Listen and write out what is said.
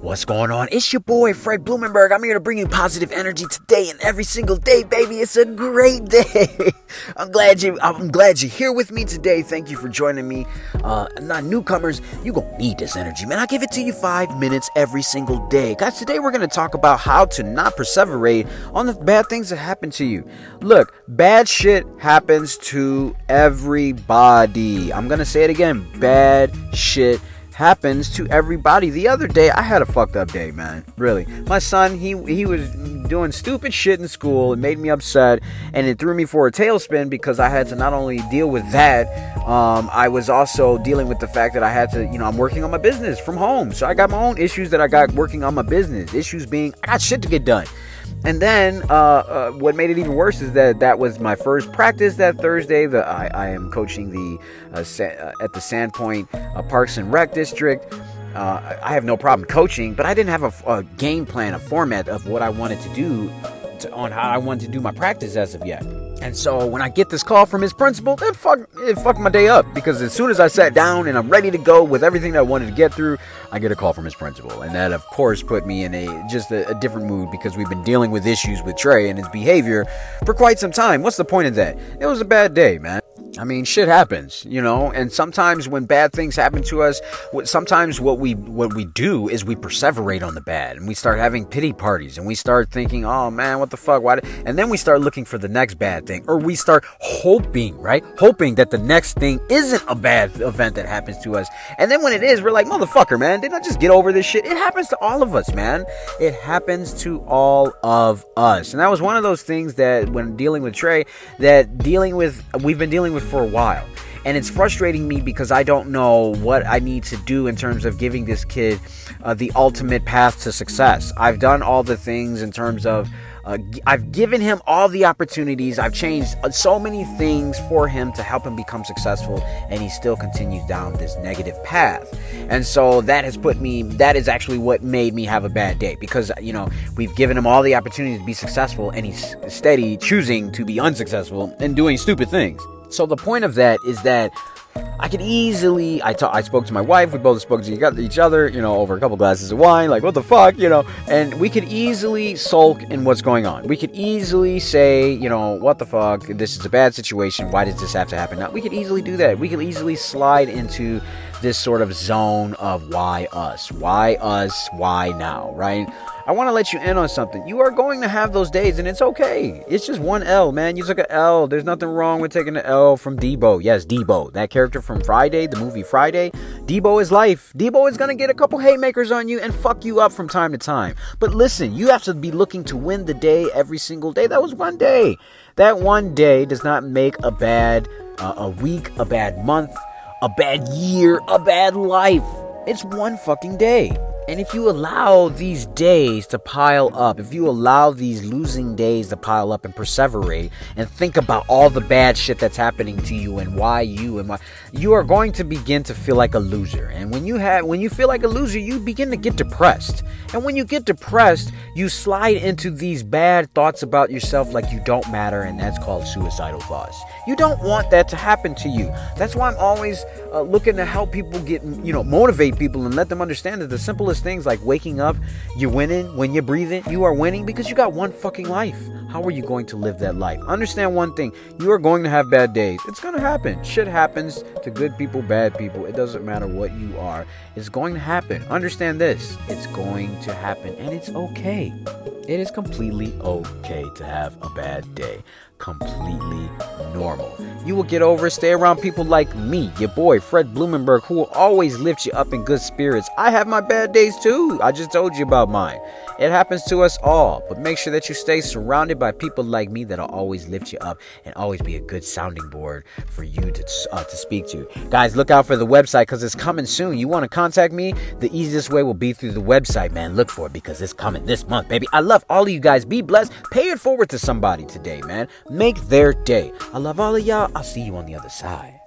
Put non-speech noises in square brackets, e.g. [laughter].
What's going on? It's your boy Fred Blumenberg. I'm here to bring you positive energy today and every single day, baby. It's a great [laughs] day. I'm glad you. I'm glad you're here with me today. Thank you for joining me. Uh, not newcomers. You gonna need this energy, man. I give it to you five minutes every single day, guys. Today we're gonna talk about how to not perseverate on the bad things that happen to you. Look, bad shit happens to everybody. I'm gonna say it again. Bad shit happens to everybody. The other day, I had a fucked up day, man. Really, my son, he he was doing stupid shit in school. It made me upset, and it threw me for a tailspin because I had to not only deal with that, um, I was also dealing with the fact that I had to, you know, I'm working on my business from home, so I got my own issues that I got working on my business. Issues being, I got shit to get done. And then uh, uh, what made it even worse is that that was my first practice that Thursday. The, I, I am coaching the uh, sa- uh, at the Sandpoint uh, Parks and Rec District. Uh, I have no problem coaching, but I didn't have a, a, game plan, a format of what I wanted to do to, on how I wanted to do my practice as of yet. And so when I get this call from his principal, it fuck it fucked my day up because as soon as I sat down and I'm ready to go with everything that I wanted to get through, I get a call from his principal, and that of course put me in a just a, a different mood because we've been dealing with issues with Trey and his behavior for quite some time. What's the point of that? It was a bad day, man. I mean, shit happens, you know, and sometimes when bad things happen to us, sometimes what we what we do is we perseverate on the bad, and we start having pity parties, and we start thinking, "Oh man, what the fuck?" Why? And then we start looking for the next bad thing, or we start hoping, right? Hoping that the next thing isn't a bad event that happens to us, and then when it is, we're like, "Motherfucker, man, didn't I just get over this shit?" It happens to all of us, man. It happens to all of us, and that was one of those things that when dealing with Trey, that dealing with we've been dealing with for a while. And it's frustrating me because I don't know what I need to do in terms of giving this kid uh, the ultimate path to success. I've done all the things in terms of uh, I've given him all the opportunities. I've changed uh, so many things for him to help him become successful, and he still continues down this negative path. And so that has put me, that is actually what made me have a bad day because, you know, we've given him all the opportunities to be successful, and he's steady choosing to be unsuccessful and doing stupid things. So the point of that is that I could easily. I I spoke to my wife. We both spoke to each other. You know, over a couple glasses of wine. Like what the fuck, you know. And we could easily sulk in what's going on. We could easily say, you know, what the fuck. This is a bad situation. Why does this have to happen now? We could easily do that. We could easily slide into this sort of zone of why us, why us, why now, right? I want to let you in on something. You are going to have those days, and it's okay. It's just one L, man. You took an L. There's nothing wrong with taking an L from Debo. Yes, Debo, that character from Friday, the movie Friday. Debo is life. Debo is gonna get a couple haymakers on you and fuck you up from time to time. But listen, you have to be looking to win the day every single day. That was one day. That one day does not make a bad uh, a week, a bad month, a bad year, a bad life. It's one fucking day. And if you allow these days to pile up, if you allow these losing days to pile up and perseverate and think about all the bad shit that's happening to you and why you and why you are going to begin to feel like a loser. And when you have when you feel like a loser, you begin to get depressed. And when you get depressed, you slide into these bad thoughts about yourself like you don't matter and that's called suicidal thoughts. You don't want that to happen to you. That's why I'm always uh, looking to help people get, you know, motivate people and let them understand that the simplest things like waking up, you're winning. When you're breathing, you are winning because you got one fucking life. How are you going to live that life? Understand one thing you are going to have bad days. It's going to happen. Shit happens to good people, bad people. It doesn't matter what you are. It's going to happen. Understand this it's going to happen and it's okay. It is completely okay to have a bad day completely normal. You will get over it. Stay around people like me, your boy Fred Blumenberg, who will always lift you up in good spirits. I have my bad days too. I just told you about mine. It happens to us all, but make sure that you stay surrounded by people like me that'll always lift you up and always be a good sounding board for you to uh, to speak to. Guys, look out for the website because it's coming soon. You want to contact me? The easiest way will be through the website, man. Look for it because it's coming this month, baby. I love all of you guys. Be blessed. Pay it forward to somebody today, man. Make their day. I love all of y'all. I'll see you on the other side.